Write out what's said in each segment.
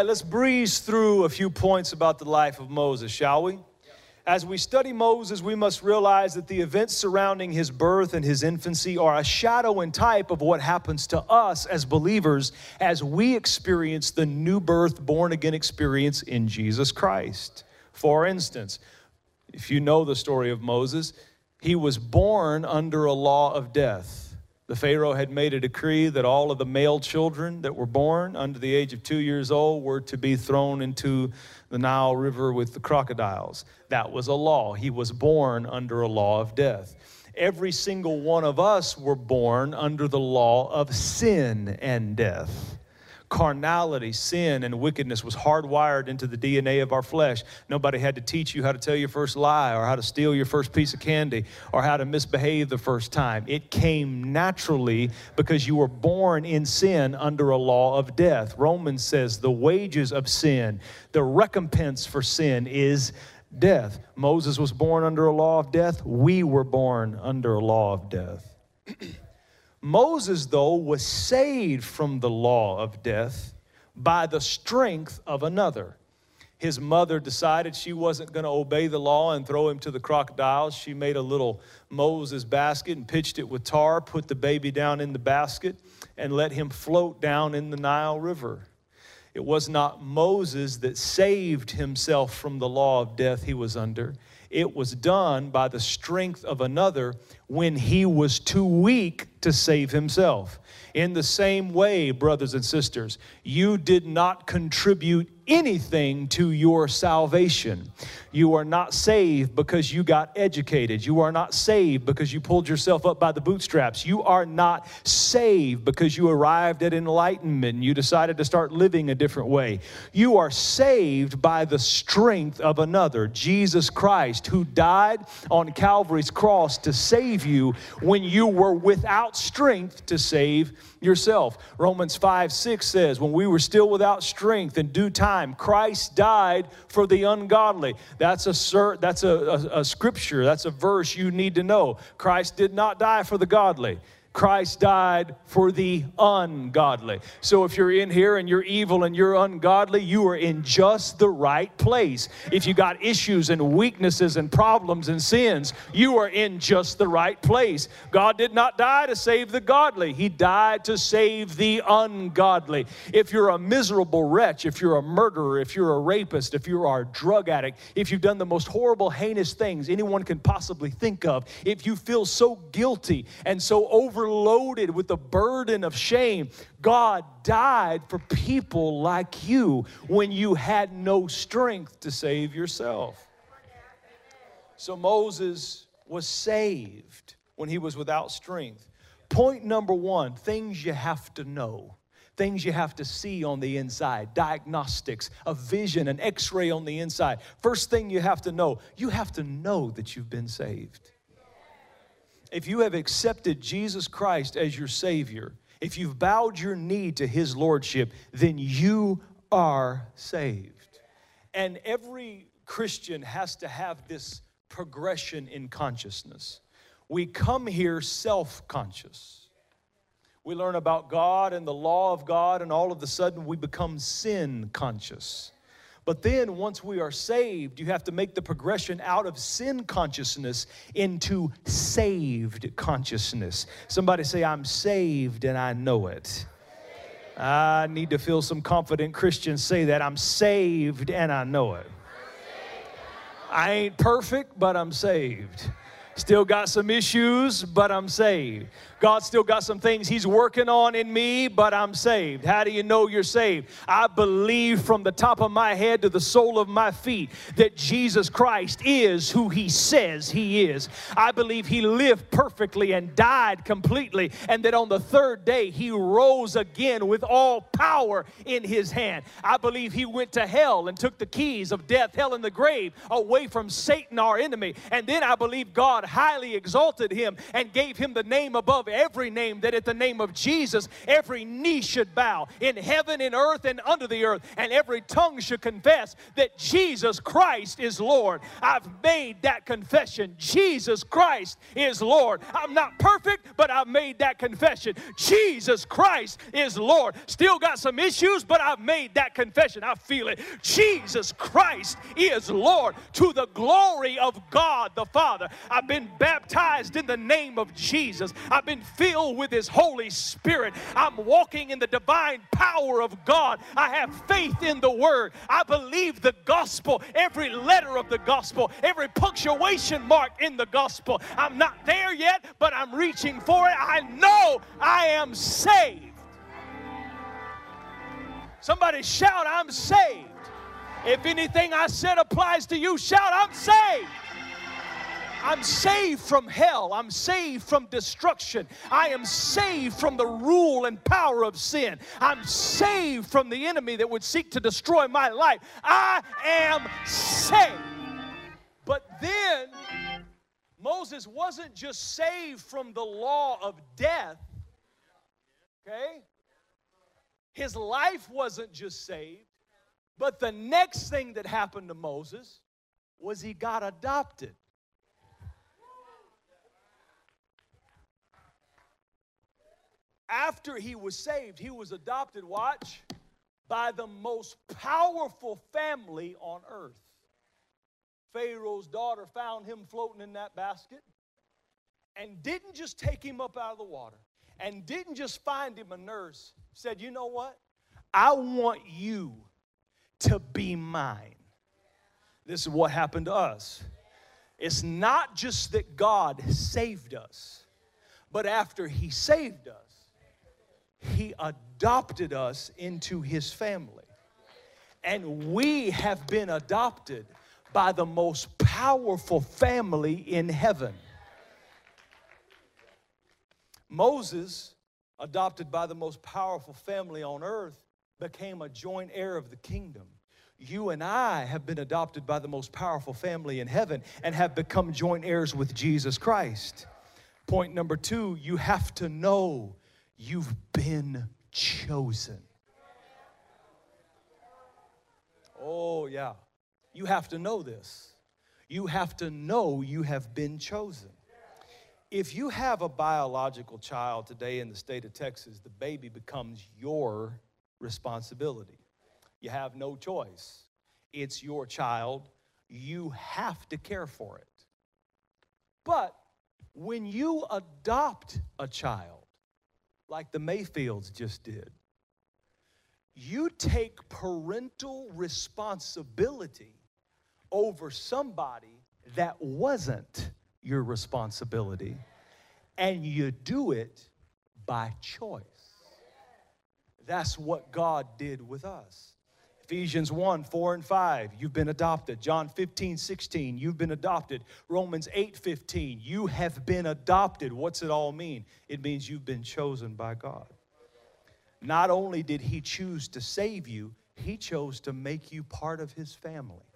right, let's breeze through a few points about the life of Moses, shall we? As we study Moses, we must realize that the events surrounding his birth and his infancy are a shadow and type of what happens to us as believers as we experience the new birth, born again experience in Jesus Christ. For instance, if you know the story of Moses, he was born under a law of death. The Pharaoh had made a decree that all of the male children that were born under the age of two years old were to be thrown into the Nile River with the crocodiles. That was a law. He was born under a law of death. Every single one of us were born under the law of sin and death carnality, sin, and wickedness was hardwired into the DNA of our flesh. Nobody had to teach you how to tell your first lie or how to steal your first piece of candy or how to misbehave the first time. It came naturally because you were born in sin under a law of death. Romans says the wages of sin, the recompense for sin is death. Moses was born under a law of death. We were born under a law of death. Moses, though, was saved from the law of death by the strength of another. His mother decided she wasn't going to obey the law and throw him to the crocodiles. She made a little Moses basket and pitched it with tar, put the baby down in the basket, and let him float down in the Nile River. It was not Moses that saved himself from the law of death he was under. It was done by the strength of another when he was too weak to save himself. In the same way, brothers and sisters, you did not contribute anything to your salvation. You are not saved because you got educated. You are not saved because you pulled yourself up by the bootstraps. You are not saved because you arrived at enlightenment and you decided to start living a different way. You are saved by the strength of another, Jesus Christ, who died on Calvary's cross to save you when you were without strength to save yourself. Romans 5 6 says, When we were still without strength, in due time, Christ died for the ungodly. That's a, that's a, a, a scripture, that's a verse you need to know. Christ did not die for the godly. Christ died for the ungodly. So if you're in here and you're evil and you're ungodly, you are in just the right place. If you got issues and weaknesses and problems and sins, you are in just the right place. God did not die to save the godly, He died to save the ungodly. If you're a miserable wretch, if you're a murderer, if you're a rapist, if you are a drug addict, if you've done the most horrible, heinous things anyone can possibly think of, if you feel so guilty and so over overloaded with the burden of shame. God died for people like you when you had no strength to save yourself. So Moses was saved when he was without strength. Point number one things you have to know things you have to see on the inside, diagnostics, a vision, an x ray on the inside. First thing you have to know, you have to know that you've been saved if you have accepted Jesus Christ as your Savior, if you've bowed your knee to His Lordship, then you are saved. And every Christian has to have this progression in consciousness. We come here self conscious. We learn about God and the law of God, and all of a sudden we become sin conscious. But then, once we are saved, you have to make the progression out of sin consciousness into saved consciousness. Somebody say, I'm saved and I know it. I need to feel some confident Christians say that. I'm saved and I know it. I ain't perfect, but I'm saved. Still got some issues, but I'm saved. God still got some things He's working on in me, but I'm saved. How do you know you're saved? I believe from the top of my head to the sole of my feet that Jesus Christ is who He says He is. I believe He lived perfectly and died completely, and that on the third day He rose again with all power in His hand. I believe He went to hell and took the keys of death, hell, and the grave away from Satan, our enemy. And then I believe God highly exalted Him and gave Him the name above every name, that at the name of Jesus, every knee should bow in heaven, in earth, and under the earth, and every tongue should confess that Jesus Christ is Lord. I've made that confession. Jesus Christ is Lord. I'm not perfect, but I've made that confession. Jesus Christ is Lord. Still got some issues, but I've made that confession. I feel it. Jesus Christ is Lord to the glory of God the Father. I've been baptized in the name of Jesus. I've been filled with His Holy Spirit. I'm walking in the divine power of God. I have faith in the Word. I believe the gospel, every letter of the gospel, every punctuation mark in the gospel. I'm not there yet, but I'm reaching for it. I know I am saved. Somebody shout, I'm saved. If anything I said applies to you, shout, I'm saved. I'm saved from hell. I'm saved from destruction. I am saved from the rule and power of sin. I'm saved from the enemy that would seek to destroy my life. I am saved. But then Moses wasn't just saved from the law of death, okay? His life wasn't just saved, but the next thing that happened to Moses was he got adopted. After he was saved, he was adopted, watch, by the most powerful family on earth. Pharaoh's daughter found him floating in that basket and didn't just take him up out of the water and didn't just find him a nurse. Said, You know what? I want you to be mine. This is what happened to us. It's not just that God saved us, but after He saved us, he adopted us into His family. And we have been adopted by the most powerful family in heaven. Moses, adopted by the most powerful family on earth, became a joint heir of the kingdom. You and I have been adopted by the most powerful family in heaven and have become joint heirs with Jesus Christ. Point number two, you have to know You've been chosen. Oh, yeah. You have to know this. You have to know you have been chosen. If you have a biological child today in the state of Texas, the baby becomes your responsibility. You have no choice. It's your child. You have to care for it. But when you adopt a child, like the Mayfields just did. You take parental responsibility over somebody that wasn't your responsibility, and you do it by choice. That's what God did with us. Ephesians 1, 4 and 5, you've been adopted. John 15, 16, you've been adopted. Romans 8, 15, you have been adopted. What's it all mean? It means you've been chosen by God. Not only did He choose to save you, He chose to make you part of His family.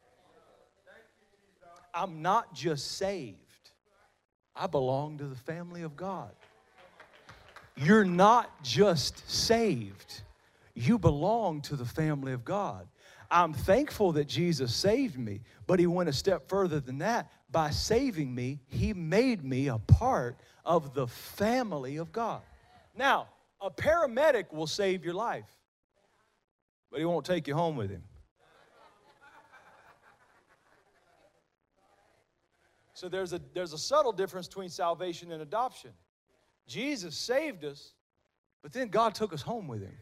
I'm not just saved, I belong to the family of God. You're not just saved you belong to the family of God. I'm thankful that Jesus saved me, but He went a step further than that. By saving me, He made me a part of the family of God. Now, a paramedic will save your life, but he won't take you home with him. So there's a, there's a subtle difference between salvation and adoption. Jesus saved us, but then God took us home with him.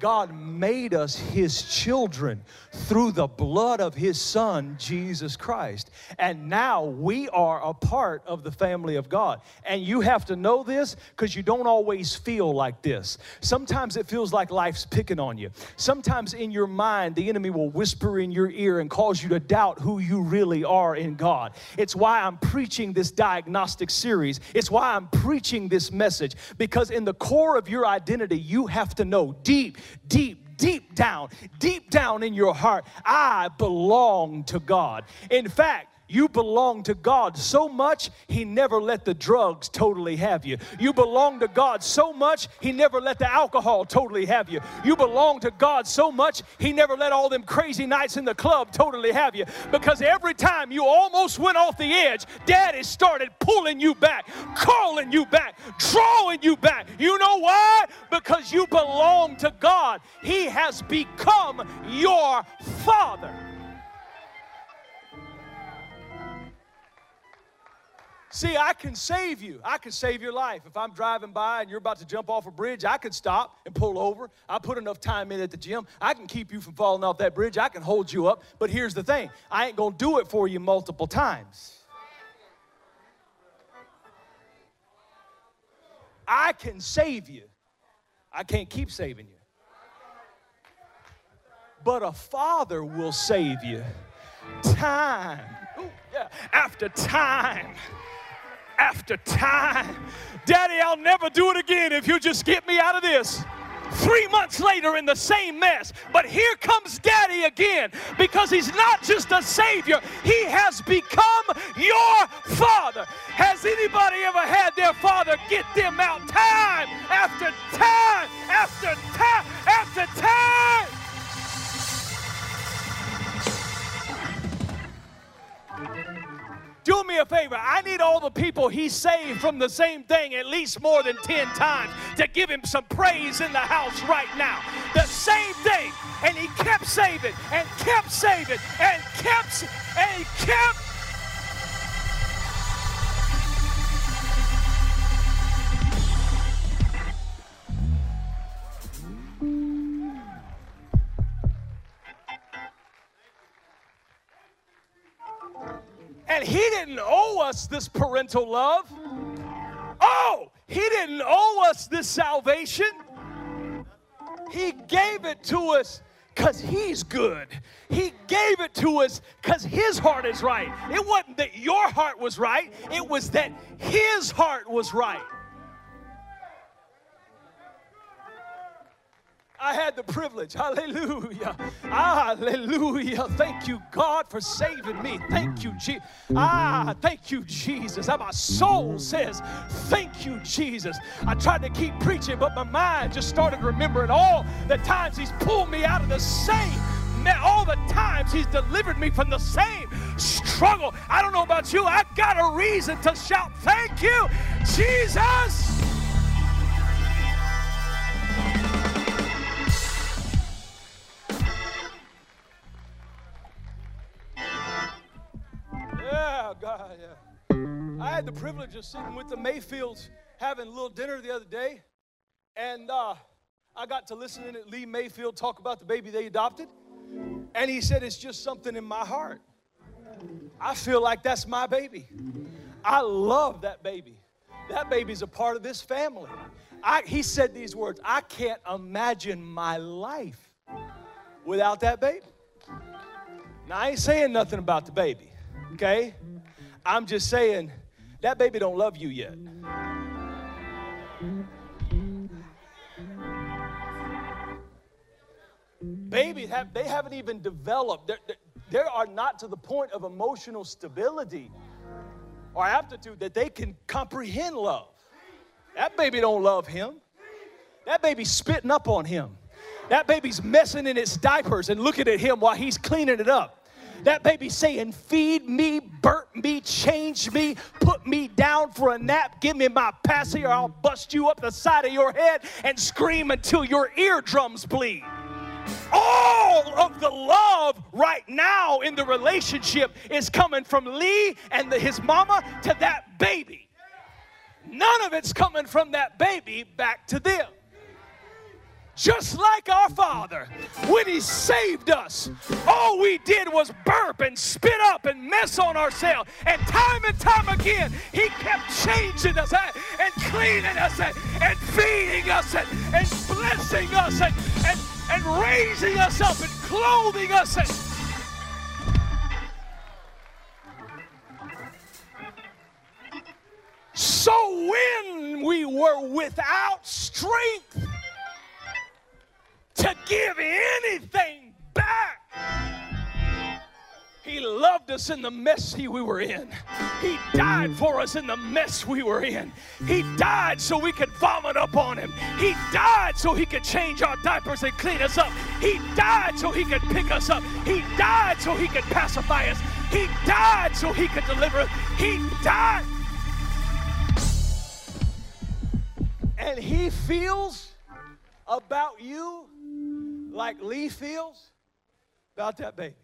God made us his children through the blood of his son, Jesus Christ. And now we are a part of the family of God. And you have to know this because you don't always feel like this. Sometimes it feels like life's picking on you. Sometimes in your mind, the enemy will whisper in your ear and cause you to doubt who you really are in God. It's why I'm preaching this diagnostic series. It's why I'm preaching this message because in the core of your identity, you have to know deep deep, deep down, deep down in your heart, I belong to God. In fact, You belong to God so much, He never let the drugs totally have you. You belong to God so much, He never let the alcohol totally have you. You belong to God so much, He never let all them crazy nights in the club totally have you. Because every time you almost went off the edge, Daddy started pulling you back, calling you back, drawing you back. You know why? Because you belong to God. He has become your Father. See, I can save you. I can save your life. If I'm driving by and you're about to jump off a bridge, I can stop and pull over. I put enough time in at the gym. I can keep you from falling off that bridge. I can hold you up. But here's the thing I ain't going to do it for you multiple times. I can save you. I can't keep saving you. But a father will save you time Ooh, yeah, after time after time. Daddy, I'll never do it again if you just get me out of this. Three months later, in the same mess. But here comes Daddy again because He's not just a Savior, He has become your Father. Has anybody ever had their Father get them out time after time after time after time? Do me a favor. I need all the people he saved from the same thing at least more than 10 times to give him some praise in the house right now. The same thing. And he kept saving and kept saving and kept and kept us this parental love. Oh, he didn't owe us this salvation. He gave it to us because he's good. He gave it to us because his heart is right. It wasn't that your heart was right, it was that his heart was right. I had the privilege. Hallelujah. Hallelujah. Thank you, God, for saving me. Thank you, Jesus. Ah, thank you, Jesus. How my soul says, Thank you, Jesus. I tried to keep preaching, but my mind just started remembering all the times He's pulled me out of the same all the times he's delivered me from the same struggle. I don't know about you, I've got a reason to shout, Thank you, Jesus. God, yeah. I had the privilege of sitting with the Mayfields having a little dinner the other day, and uh, I got to listen to Lee Mayfield talk about the baby they adopted, and he said, It's just something in my heart. I feel like that's my baby. I love that baby. That baby's a part of this family. I, he said these words I can't imagine my life without that baby. Now, I ain't saying nothing about the baby, okay? I'm just saying, that baby don't love you yet. Babies have they haven't even developed. They're, they are not to the point of emotional stability or aptitude that they can comprehend love. That baby don't love him. That baby's spitting up on him. That baby's messing in its diapers and looking at him while he's cleaning it up. That baby saying, Feed me, burp me, change me, put me down for a nap, give me my passy, or I'll bust you up the side of your head and scream until your eardrums bleed. All of the love right now in the relationship is coming from Lee and the, his mama to that baby. None of it's coming from that baby back to them just like our Father, when He saved us, all we did was burp and spit up and mess on ourselves. And time and time again, He kept changing us eh, and cleaning us eh, and feeding us eh, and blessing us and, and, and raising us up and clothing us. And, so when we were without strength, to give anything back. He loved us in the mess he, we were in. He died for us in the mess we were in. He died so we could vomit up on him. He died so he could change our diapers and clean us up. He died so he could pick us up. He died so he could pacify us. He died so he could deliver us. He died. And he feels about you like Lee feels about that baby.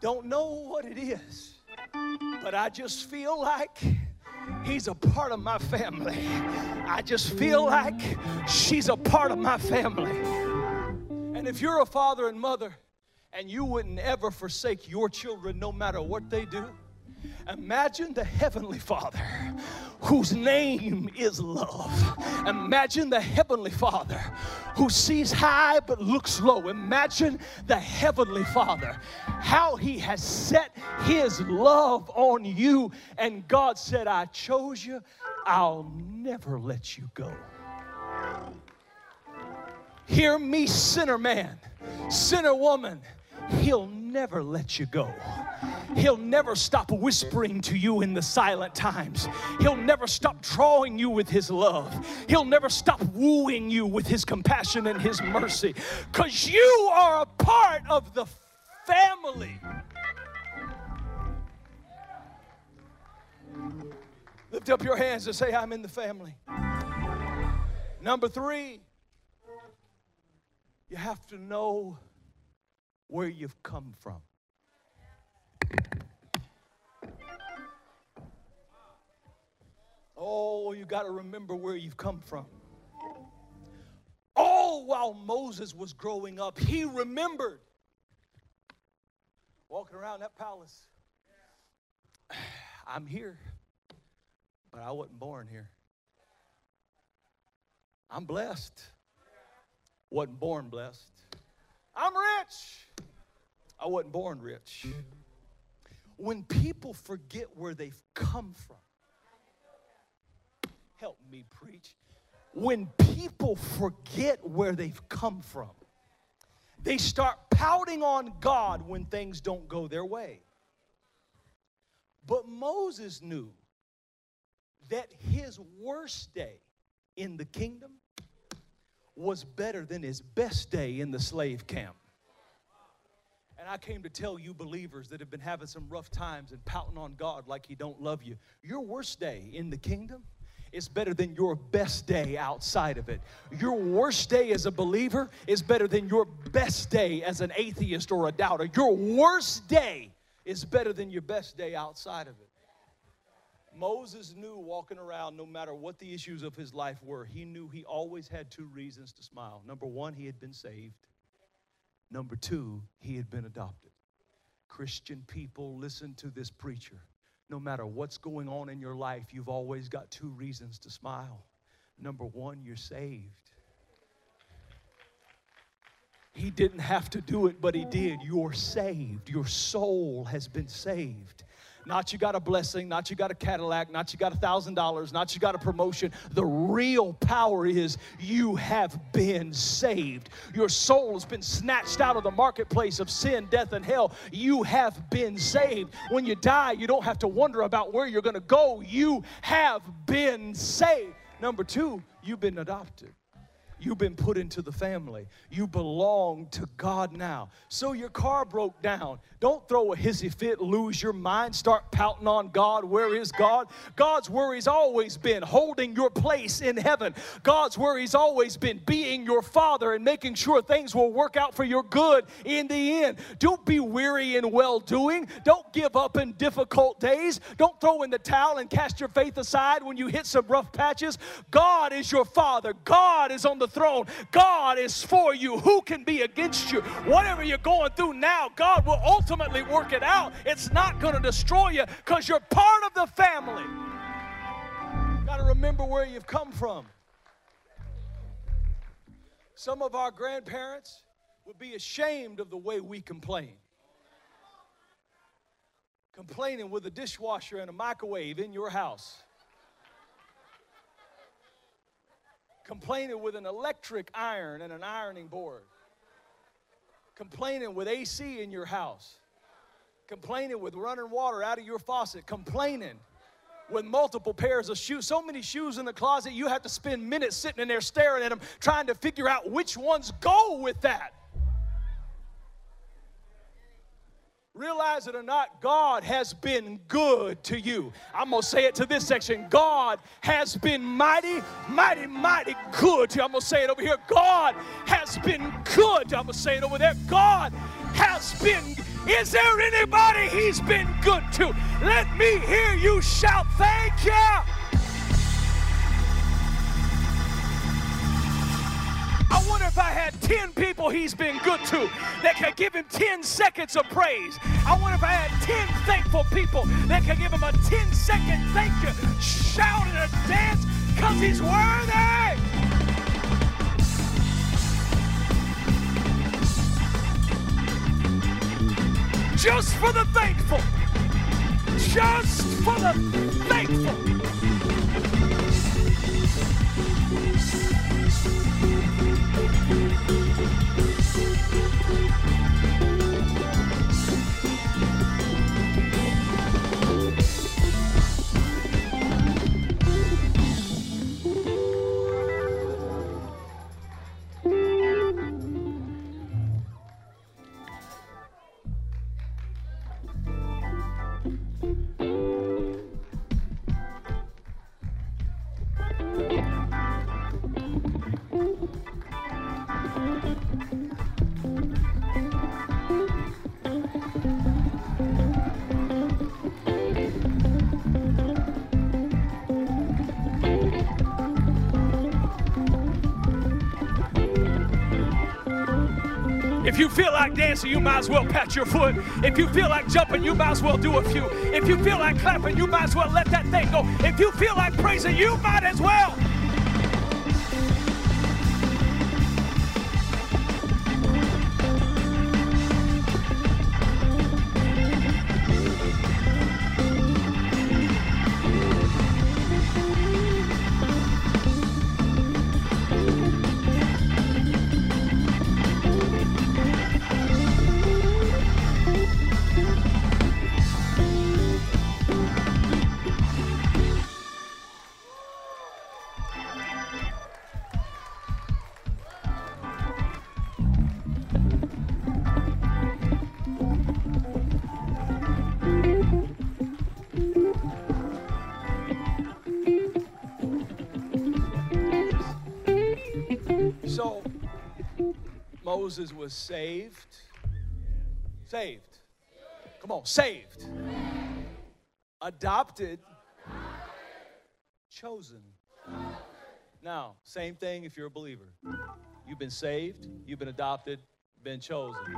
Don't know what it is, but I just feel like he's a part of my family. I just feel like she's a part of my family. And if you're a father and mother and you wouldn't ever forsake your children no matter what they do, Imagine the Heavenly Father whose name is love. Imagine the Heavenly Father who sees high but looks low. Imagine the Heavenly Father, how He has set His love on you. And God said, I chose you, I'll never let you go. Hear me, sinner man, sinner woman, He'll never let you go. He'll never stop whispering to you in the silent times. He'll never stop drawing you with His love. He'll never stop wooing you with His compassion and His mercy because you are a part of the family. Lift up your hands and say, I'm in the family. Number three, you have to know where you've come from. Oh, you got to remember where you've come from. All while Moses was growing up, he remembered walking around that palace. I'm here, but I wasn't born here. I'm blessed, wasn't born blessed. I'm rich, I wasn't born rich. When people forget where they've come from, help me preach. When people forget where they've come from, they start pouting on God when things don't go their way. But Moses knew that his worst day in the kingdom was better than his best day in the slave camp. And I came to tell you believers that have been having some rough times and pouting on God like he don't love you. Your worst day in the kingdom is better than your best day outside of it. Your worst day as a believer is better than your best day as an atheist or a doubter. Your worst day is better than your best day outside of it. Moses knew walking around, no matter what the issues of his life were, he knew he always had two reasons to smile. Number one, he had been saved. Number two, he had been adopted. Christian people, listen to this preacher. No matter what's going on in your life, you've always got two reasons to smile. Number one, you're saved. He didn't have to do it, but he did. You're saved. Your soul has been saved. Not you got a blessing, not you got a Cadillac, not you got a thousand dollars, not you got a promotion. The real power is you have been saved. Your soul has been snatched out of the marketplace of sin, death, and hell. You have been saved. When you die, you don't have to wonder about where you're going to go. You have been saved. Number two, you've been adopted. You've been put into the family. You belong to God now. So your car broke down. Don't throw a hissy fit, lose your mind, start pouting on God. Where is God? God's worry's always been holding your place in heaven. God's worry's always been being your father and making sure things will work out for your good in the end. Don't be weary in well doing. Don't give up in difficult days. Don't throw in the towel and cast your faith aside when you hit some rough patches. God is your father. God is on the throne. God is for you. Who can be against you? Whatever you're going through now, God will ultimately work it out. It's not going to destroy you because you're part of the family. You've Got to remember where you've come from. Some of our grandparents would be ashamed of the way we complain. Complaining with a dishwasher and a microwave in your house. Complaining with an electric iron and an ironing board, complaining with AC in your house, complaining with running water out of your faucet, complaining with multiple pairs of shoes, so many shoes in the closet, you have to spend minutes sitting in there staring at them, trying to figure out which ones go with that. Realize it or not, God has been good to you. I'm going to say it to this section God has been mighty, mighty, mighty good to you. I'm going to say it over here. God has been good. I'm going to say it over there. God has been. Is there anybody He's been good to? Let me hear you shout, Thank you. I wonder if I had 10 people he's been good to that could give him 10 seconds of praise. I wonder if I had 10 thankful people that could give him a 10 second thank you, shout and a dance because he's worthy. Just for the thankful. Just for the thankful. If you feel like dancing, you might as well pat your foot. If you feel like jumping, you might as well do a few. If you feel like clapping, you might as well let that thing go. If you feel like praising, you might as well. Moses was saved. Saved. Come on, saved. Adopted. Chosen. Now, same thing if you're a believer. You've been saved, you've been adopted, been chosen.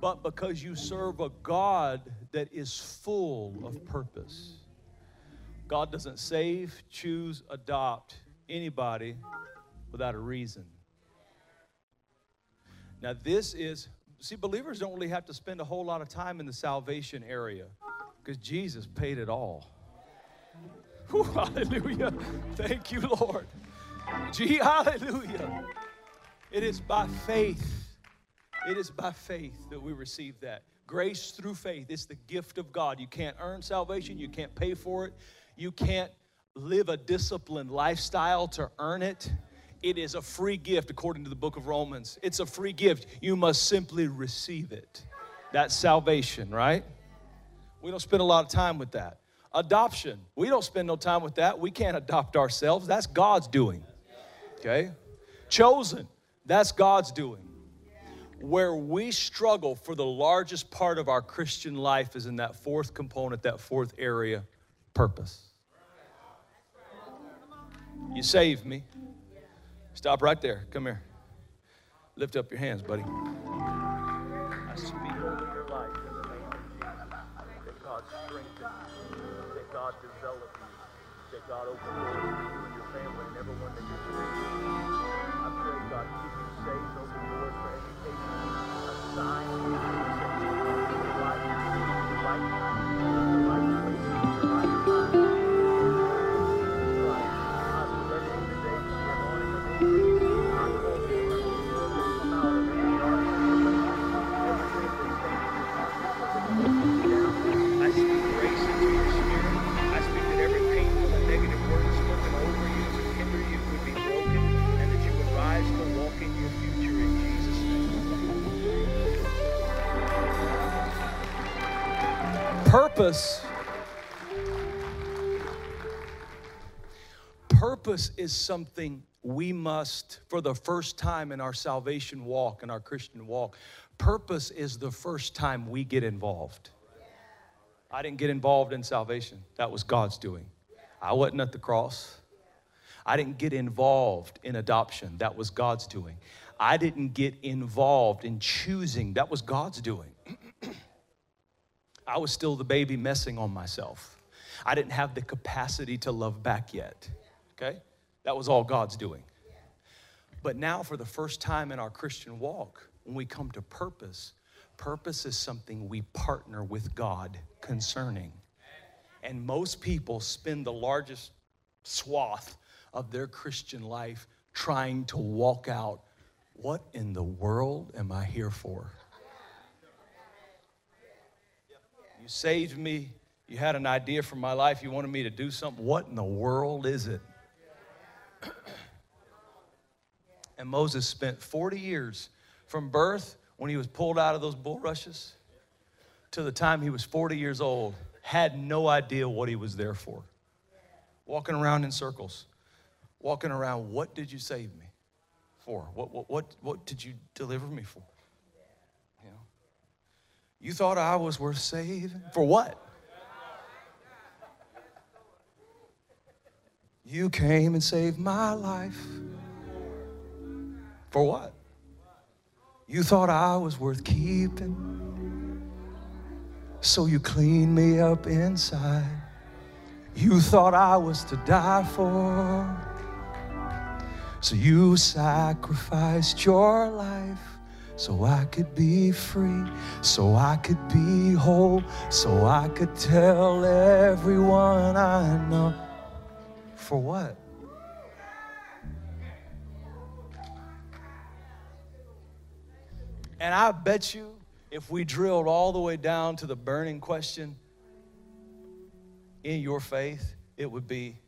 But because you serve a God that is full of purpose, God doesn't save, choose, adopt anybody without a reason. Now, this is, see, believers don't really have to spend a whole lot of time in the salvation area because Jesus paid it all. Hallelujah. Thank you, Lord. Gee, hallelujah. It is by faith. It is by faith that we receive that. Grace through faith. It's the gift of God. You can't earn salvation, you can't pay for it, you can't live a disciplined lifestyle to earn it. It is a free gift according to the book of Romans. It's a free gift. You must simply receive it. That's salvation, right? We don't spend a lot of time with that. Adoption. We don't spend no time with that. We can't adopt ourselves. That's God's doing. Okay? Chosen. That's God's doing. Where we struggle for the largest part of our Christian life is in that fourth component, that fourth area purpose. You saved me. Stop right there. Come here. Lift up your hands, buddy. I speak over your life in the name of Jesus. That God strengthen you. That God develop you. That God open doors for you and your family and everyone that you're. I pray God keep you safe, open doors for education, a sign of your life, life, Purpose. Purpose is something we must, for the first time in our salvation walk, in our Christian walk, purpose is the first time we get involved. I didn't get involved in salvation, that was God's doing. I wasn't at the cross. I didn't get involved in adoption, that was God's doing. I didn't get involved in choosing, that was God's doing. I was still the baby messing on myself. I didn't have the capacity to love back yet. Okay? That was all God's doing. But now, for the first time in our Christian walk, when we come to purpose, purpose is something we partner with God concerning. And most people spend the largest swath of their Christian life trying to walk out what in the world am I here for? You saved me. You had an idea for my life. You wanted me to do something. What in the world is it? and Moses spent 40 years from birth when he was pulled out of those bulrushes to the time he was 40 years old, had no idea what he was there for. Walking around in circles, walking around, what did you save me for? What, what, what, what did you deliver me for? You thought I was worth saving? For what? You came and saved my life. For what? You thought I was worth keeping. So you cleaned me up inside. You thought I was to die for. So you sacrificed your life so I could be free, so I could be whole, so I could tell everyone I know. For what? And I bet you if we drilled all the way down to the burning question in your faith, it would be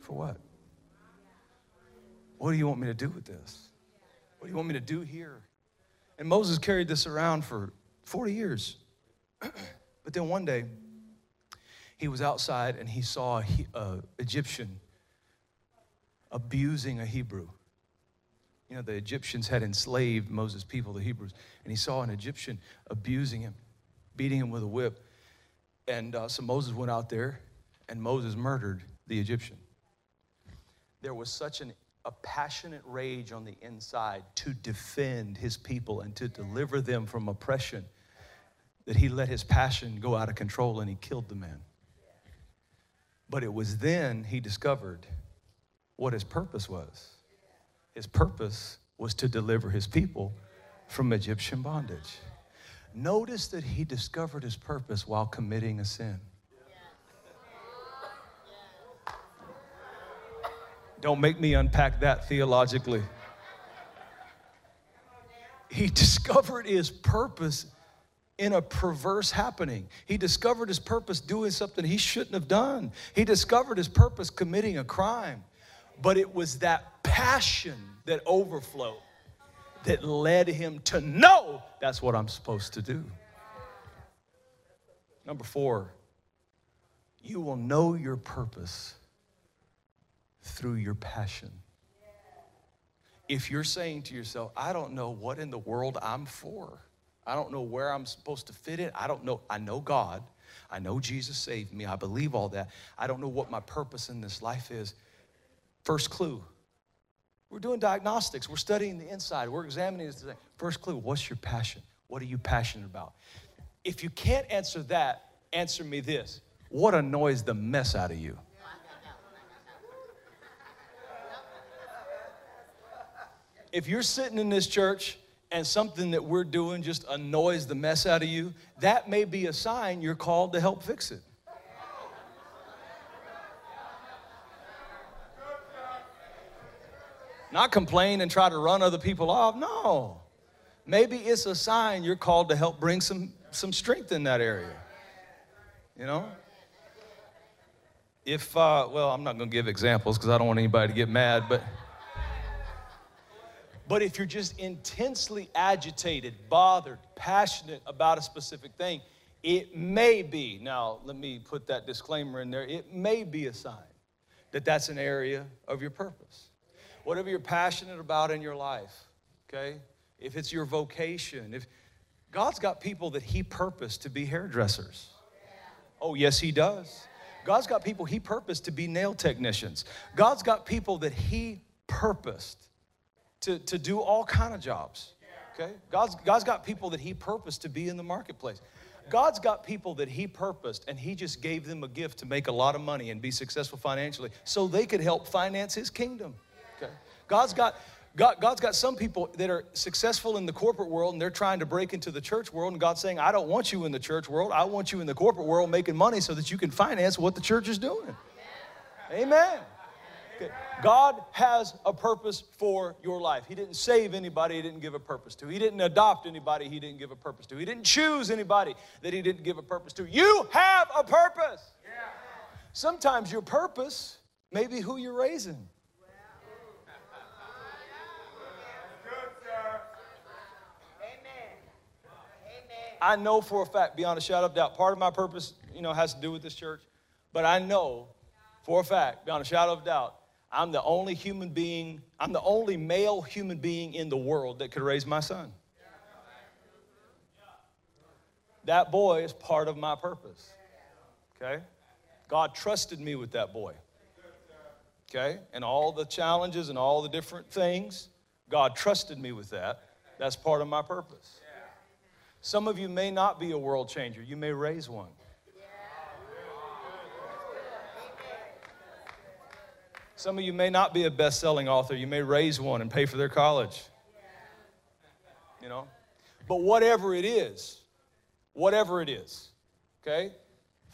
for what? What do you want me to do with this? What do you want me to do here? And Moses carried this around for 40 years. but then one day, he was outside and he saw an Egyptian abusing a Hebrew. You know, the Egyptians had enslaved Moses' people, the Hebrews, and he saw an Egyptian abusing him, beating him with a whip. And uh, so Moses went out there, and Moses murdered the Egyptian. There was such an, a passionate rage on the inside to defend his people and to deliver them from oppression that he let his passion go out of control and he killed the man. But it was then he discovered what his purpose was. His purpose was to deliver his people from Egyptian bondage. Notice that he discovered his purpose while committing a sin. Don't make me unpack that theologically. He discovered his purpose in a perverse happening. He discovered his purpose doing something he shouldn't have done. He discovered his purpose committing a crime. But it was that passion that overflowed that led him to know that's what I'm supposed to do. Number four, you will know your purpose through your passion. If you're saying to yourself, I don't know what in the world I'm for, I don't know where I'm supposed to fit in. I don't know. I know God. I know Jesus saved me. I believe all that. I don't know what my purpose in this life is. First clue. We're doing diagnostics. We're studying the inside. We're examining this today. First clue what's your passion? What are you passionate about? If you can't answer that, answer me this What annoys the mess out of you? If you're sitting in this church and something that we're doing just annoys the mess out of you, that may be a sign you're called to help fix it. Not complain and try to run other people off. No. Maybe it's a sign you're called to help bring some, some strength in that area. You know? If, uh, well, I'm not going to give examples because I don't want anybody to get mad, but. But if you're just intensely agitated, bothered, passionate about a specific thing, It may be, now let me put that disclaimer in there, it may be a sign that that's an area of your purpose. Whatever you're passionate about in your life, okay? If it's your vocation, if God's got people that He purposed to be hairdressers. Oh, yes, He does. God's got people He purposed to be nail technicians. God's got people that He purposed to, to do all kind of jobs. Okay? God's, God's got people that He purposed to be in the marketplace. God's got people that He purposed, and He just gave them a gift to make a lot of money and be successful financially so they could help finance His kingdom. Okay? God's got. God, God's got some people that are successful in the corporate world and they're trying to break into the church world. And God's saying, I don't want you in the church world. I want you in the corporate world making money so that you can finance what the church is doing. Amen. Amen. God has a purpose for your life. He didn't save anybody he didn't give a purpose to. He didn't adopt anybody he didn't give a purpose to. He didn't choose anybody that he didn't give a purpose to. You have a purpose. Sometimes your purpose may be who you're raising. I know for a fact, beyond a shadow of doubt, part of my purpose, you know, has to do with this church. But I know for a fact, beyond a shadow of doubt, I'm the only human being, I'm the only male human being in the world that could raise my son. That boy is part of my purpose. Okay? God trusted me with that boy. Okay? And all the challenges and all the different things, God trusted me with that. That's part of my purpose. Some of you may not be a world changer, you may raise one. Some of you may not be a best selling author. You may raise one and pay for their college. You know? But whatever it is, whatever it is, okay?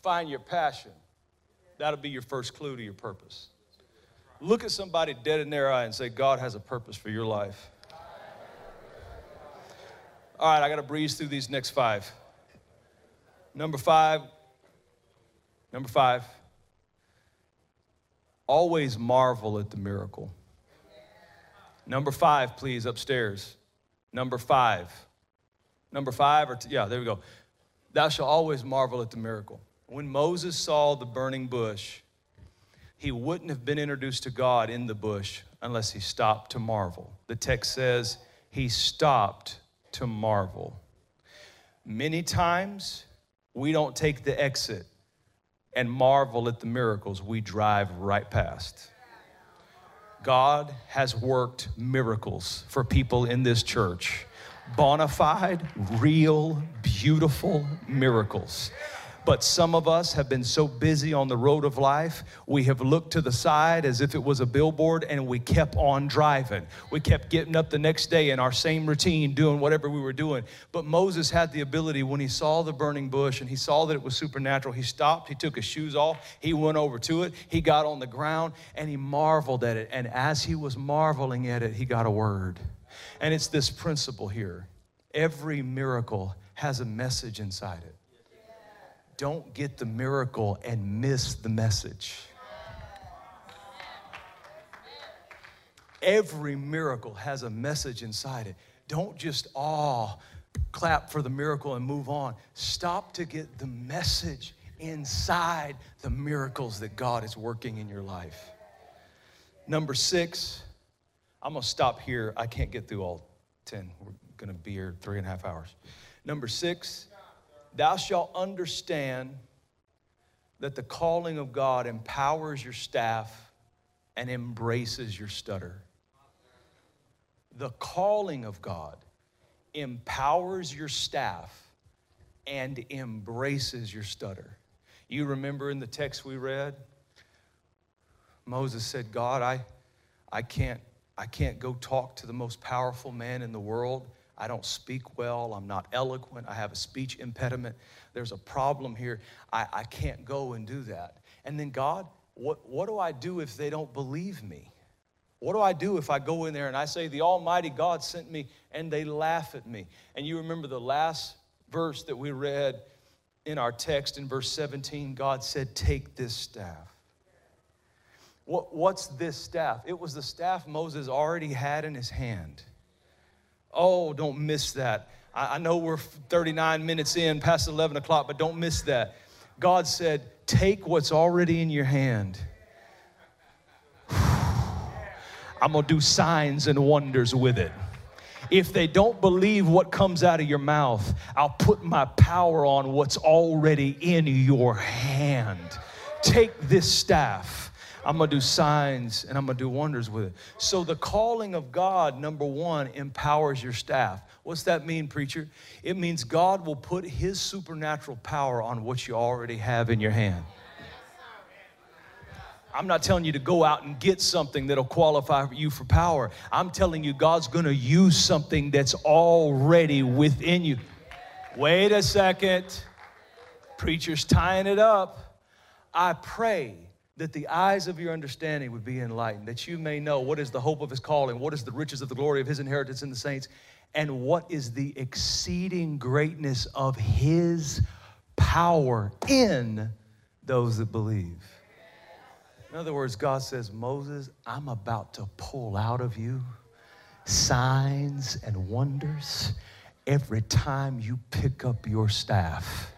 Find your passion. That'll be your first clue to your purpose. Look at somebody dead in their eye and say, God has a purpose for your life. All right, I got to breeze through these next five. Number five, number five, always marvel at the miracle. Number five, please, upstairs. Number five. Number five, or t- yeah, there we go. Thou shalt always marvel at the miracle. When Moses saw the burning bush, he wouldn't have been introduced to God in the bush unless he stopped to marvel. The text says he stopped to marvel. Many times we don't take the exit and marvel at the miracles we drive right past. God has worked miracles for people in this church. Bona fide, real, beautiful miracles. But some of us have been so busy on the road of life, we have looked to the side as if it was a billboard and we kept on driving. We kept getting up the next day in our same routine, doing whatever we were doing. But Moses had the ability when he saw the burning bush and he saw that it was supernatural, he stopped, he took his shoes off, he went over to it, he got on the ground, and he marveled at it. And as he was marveling at it, he got a word. And it's this principle here every miracle has a message inside it don't get the miracle and miss the message. Every miracle has a message inside it. Don't just all clap for the miracle and move on. Stop to get the message inside the miracles that God is working in your life. Number six, I'm gonna stop here. I can't get through all 10. We're gonna be here three and a half hours. Number six, Thou shalt understand that the calling of God empowers your staff and embraces your stutter. The calling of God empowers your staff and embraces your stutter. You remember in the text we read, Moses said, God, I, I, can't, I can't go talk to the most powerful man in the world I don't speak well. I'm not eloquent. I have a speech impediment. There's a problem here. I, I can't go and do that. And then, God, what, what do I do if they don't believe me? What do I do if I go in there and I say, The Almighty God sent me, and they laugh at me? And you remember the last verse that we read in our text in verse 17 God said, Take this staff. What, what's this staff? It was the staff Moses already had in his hand Oh, don't miss that. I, I know we're 39 minutes in, past 11 o'clock, but don't miss that. God said, Take what's already in your hand. I'm gonna do signs and wonders with it. If they don't believe what comes out of your mouth, I'll put my power on what's already in your hand. Take this staff. I'm gonna do signs and I'm gonna do wonders with it. So, the calling of God, number one, empowers your staff. What's that mean, preacher? It means God will put His supernatural power on what you already have in your hand. I'm not telling you to go out and get something that'll qualify you for power. I'm telling you, God's gonna use something that's already within you. Wait a second. Preacher's tying it up. I pray that the eyes of your understanding would be enlightened, that you may know what is the hope of his calling, what is the riches of the glory of his inheritance in the saints, and what is the exceeding greatness of his power in those that believe. In other words, God says, Moses, I'm about to pull out of you signs and wonders every time you pick up your staff.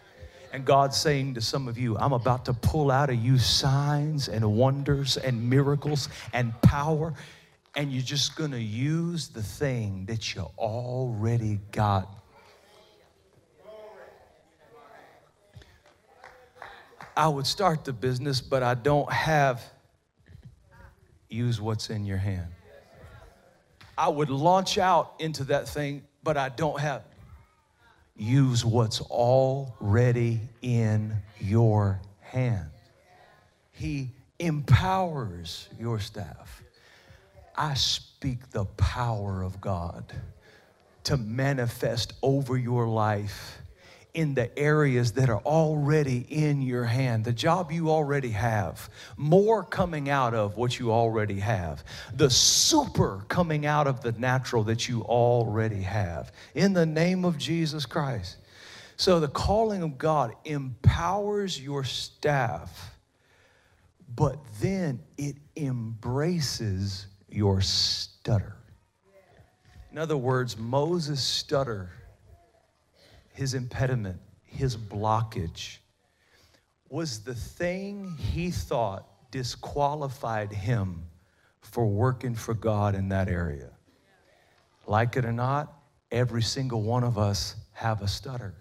And God's saying to some of you, I'm about to pull out of you signs and wonders and miracles and power, and you're just gonna use the thing that you already got. I would start the business, but I don't have. Use what's in your hand. I would launch out into that thing, but I don't have use what's already in your hand. He empowers your staff. I speak the power of God to manifest over your life in the areas that are already in your hand, the job you already have, more coming out of what you already have, the super coming out of the natural that you already have, in the name of Jesus Christ. So the calling of God empowers your staff, but then it embraces your stutter. In other words, Moses' stutter his impediment, his blockage, was the thing he thought disqualified him for working for God in that area. Like it or not, every single one of us have a stutter.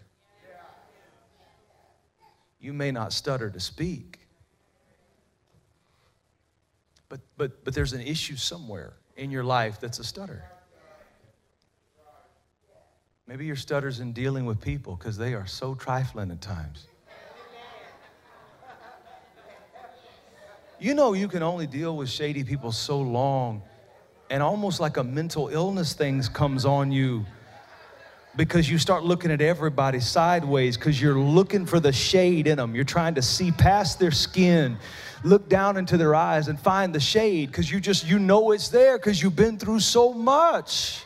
You may not stutter to speak, but, but, but there's an issue somewhere in your life that's a stutter. Maybe your stutter's in dealing with people because they are so trifling at times. You know, you can only deal with shady people so long, and almost like a mental illness thing comes on you because you start looking at everybody sideways because you're looking for the shade in them. You're trying to see past their skin, look down into their eyes, and find the shade because you just, you know it's there because you've been through so much.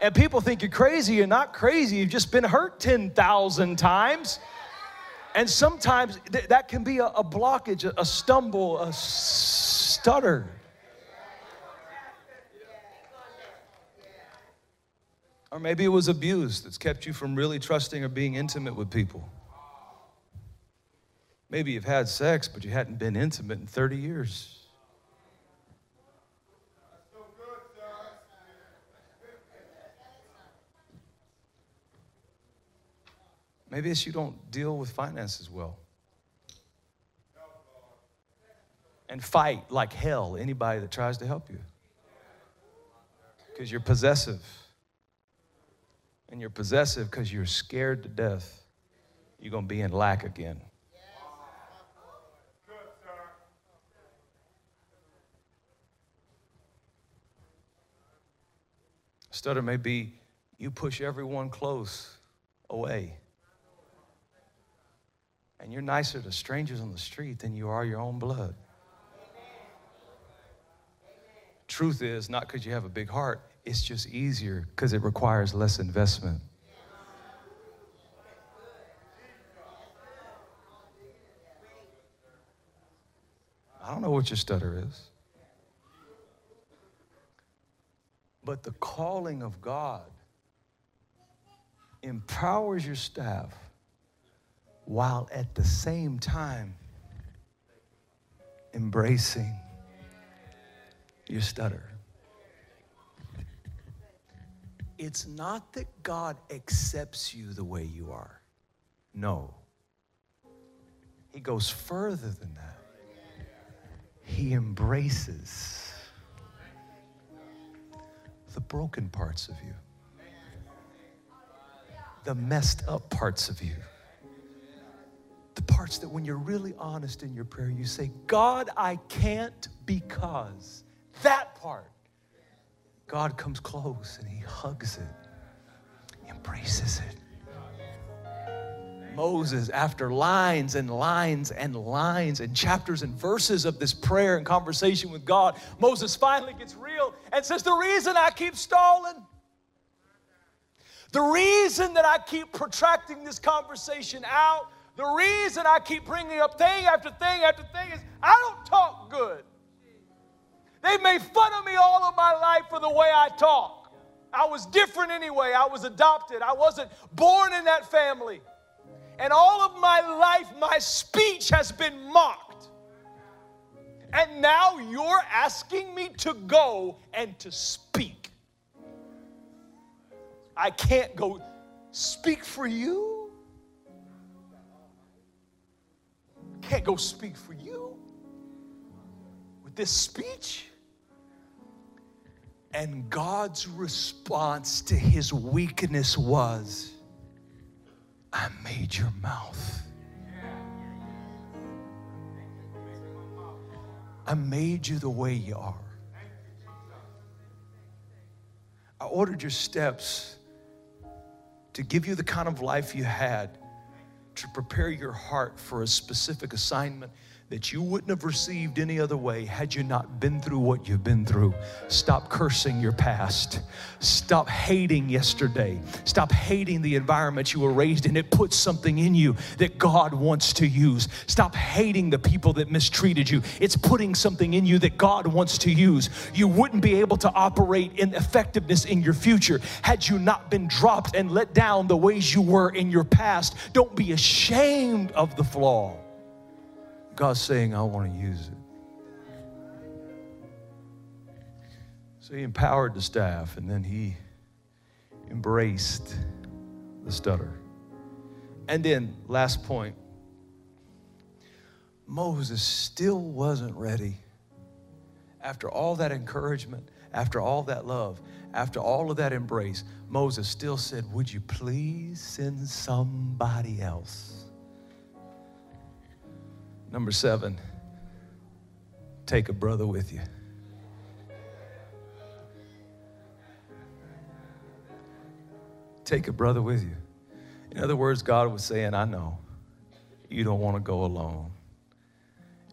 And people think you're crazy. You're not crazy. You've just been hurt 10,000 times. And sometimes th- that can be a, a blockage, a, a stumble, a stutter. Or maybe it was abuse that's kept you from really trusting or being intimate with people. Maybe you've had sex, but you hadn't been intimate in 30 years. Maybe it's you don't deal with finances well. And fight like hell anybody that tries to help you. Because you're possessive. And you're possessive because you're scared to death. You're going to be in lack again. Stutter may be you push everyone close away. And you're nicer to strangers on the street than you are your own blood. Truth is, not because you have a big heart, it's just easier because it requires less investment. I don't know what your stutter is. But the calling of God empowers your staff while at the same time embracing your stutter. It's not that God accepts you the way you are. No. He goes further than that. He embraces the broken parts of you, the messed up parts of you, the parts that when you're really honest in your prayer, you say, God, I can't because that part. God comes close and he hugs it, embraces it. Moses, after lines and lines and lines and chapters and verses of this prayer and conversation with God, Moses finally gets real and says, The reason I keep stalling, the reason that I keep protracting this conversation out, the reason I keep bringing up thing after thing after thing is I don't talk good. They've made fun of me all of my life for the way I talk. I was different anyway. I was adopted. I wasn't born in that family. And all of my life, my speech has been mocked. And now you're asking me to go and to speak. I can't go speak for you. Can't go speak for you with this speech. And God's response to his weakness was, I made your mouth. I made you the way you are. I ordered your steps to give you the kind of life you had, to prepare your heart for a specific assignment that you wouldn't have received any other way had you not been through what you've been through. Stop cursing your past. Stop hating yesterday. Stop hating the environment you were raised in. It puts something in you that God wants to use. Stop hating the people that mistreated you. It's putting something in you that God wants to use. You wouldn't be able to operate in effectiveness in your future had you not been dropped and let down the ways you were in your past. Don't be ashamed of the flaw. God's saying, I want to use it. So he empowered the staff and then he embraced the stutter. And then, last point Moses still wasn't ready. After all that encouragement, after all that love, after all of that embrace, Moses still said, Would you please send somebody else? Number seven, take a brother with you. Take a brother with you. In other words, God was saying, I know you don't want to go alone,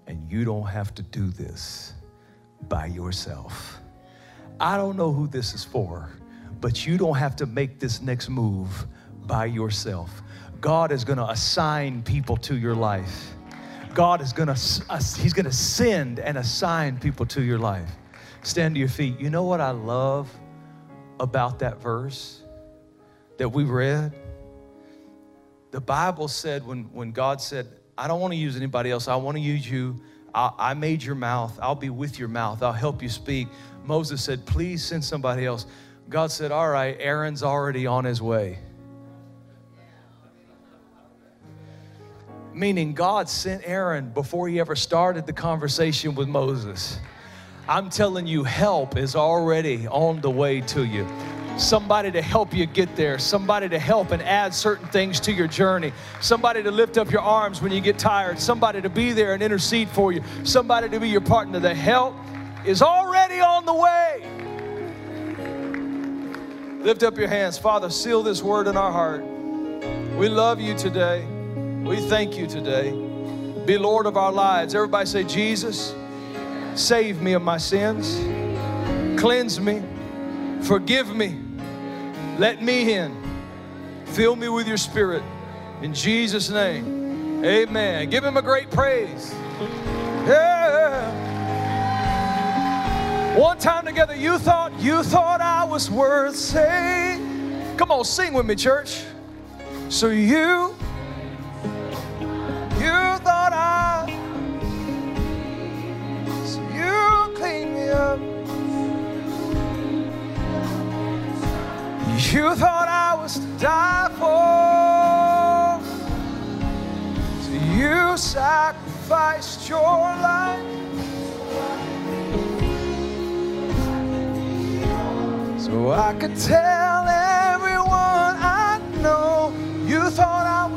and you don't have to do this by yourself. I don't know who this is for, but you don't have to make this next move by yourself. God is going to assign people to your life. God is gonna, He's gonna send and assign people to your life. Stand to your feet. You know what I love about that verse that we read? The Bible said when, when God said, I don't want to use anybody else, I want to use you. I, I made your mouth, I'll be with your mouth, I'll help you speak. Moses said, Please send somebody else. God said, All right, Aaron's already on his way. Meaning God sent Aaron before he ever started the conversation with Moses. I'm telling you, help is already on the way to you. Somebody to help you get there, somebody to help and add certain things to your journey, somebody to lift up your arms when you get tired, somebody to be there and intercede for you, somebody to be your partner. The help is already on the way. Lift up your hands. Father, seal this word in our heart. We love you today. We thank you today. Be Lord of our lives. Everybody say, Jesus, save me of my sins, cleanse me, forgive me, let me in, fill me with your spirit. In Jesus' name, amen. Give him a great praise. Yeah. One time together, you thought, you thought I was worth saving. Come on, sing with me, church. So you, so you me up. You thought I was to die for. So you sacrificed your life. So I could tell everyone I know you thought I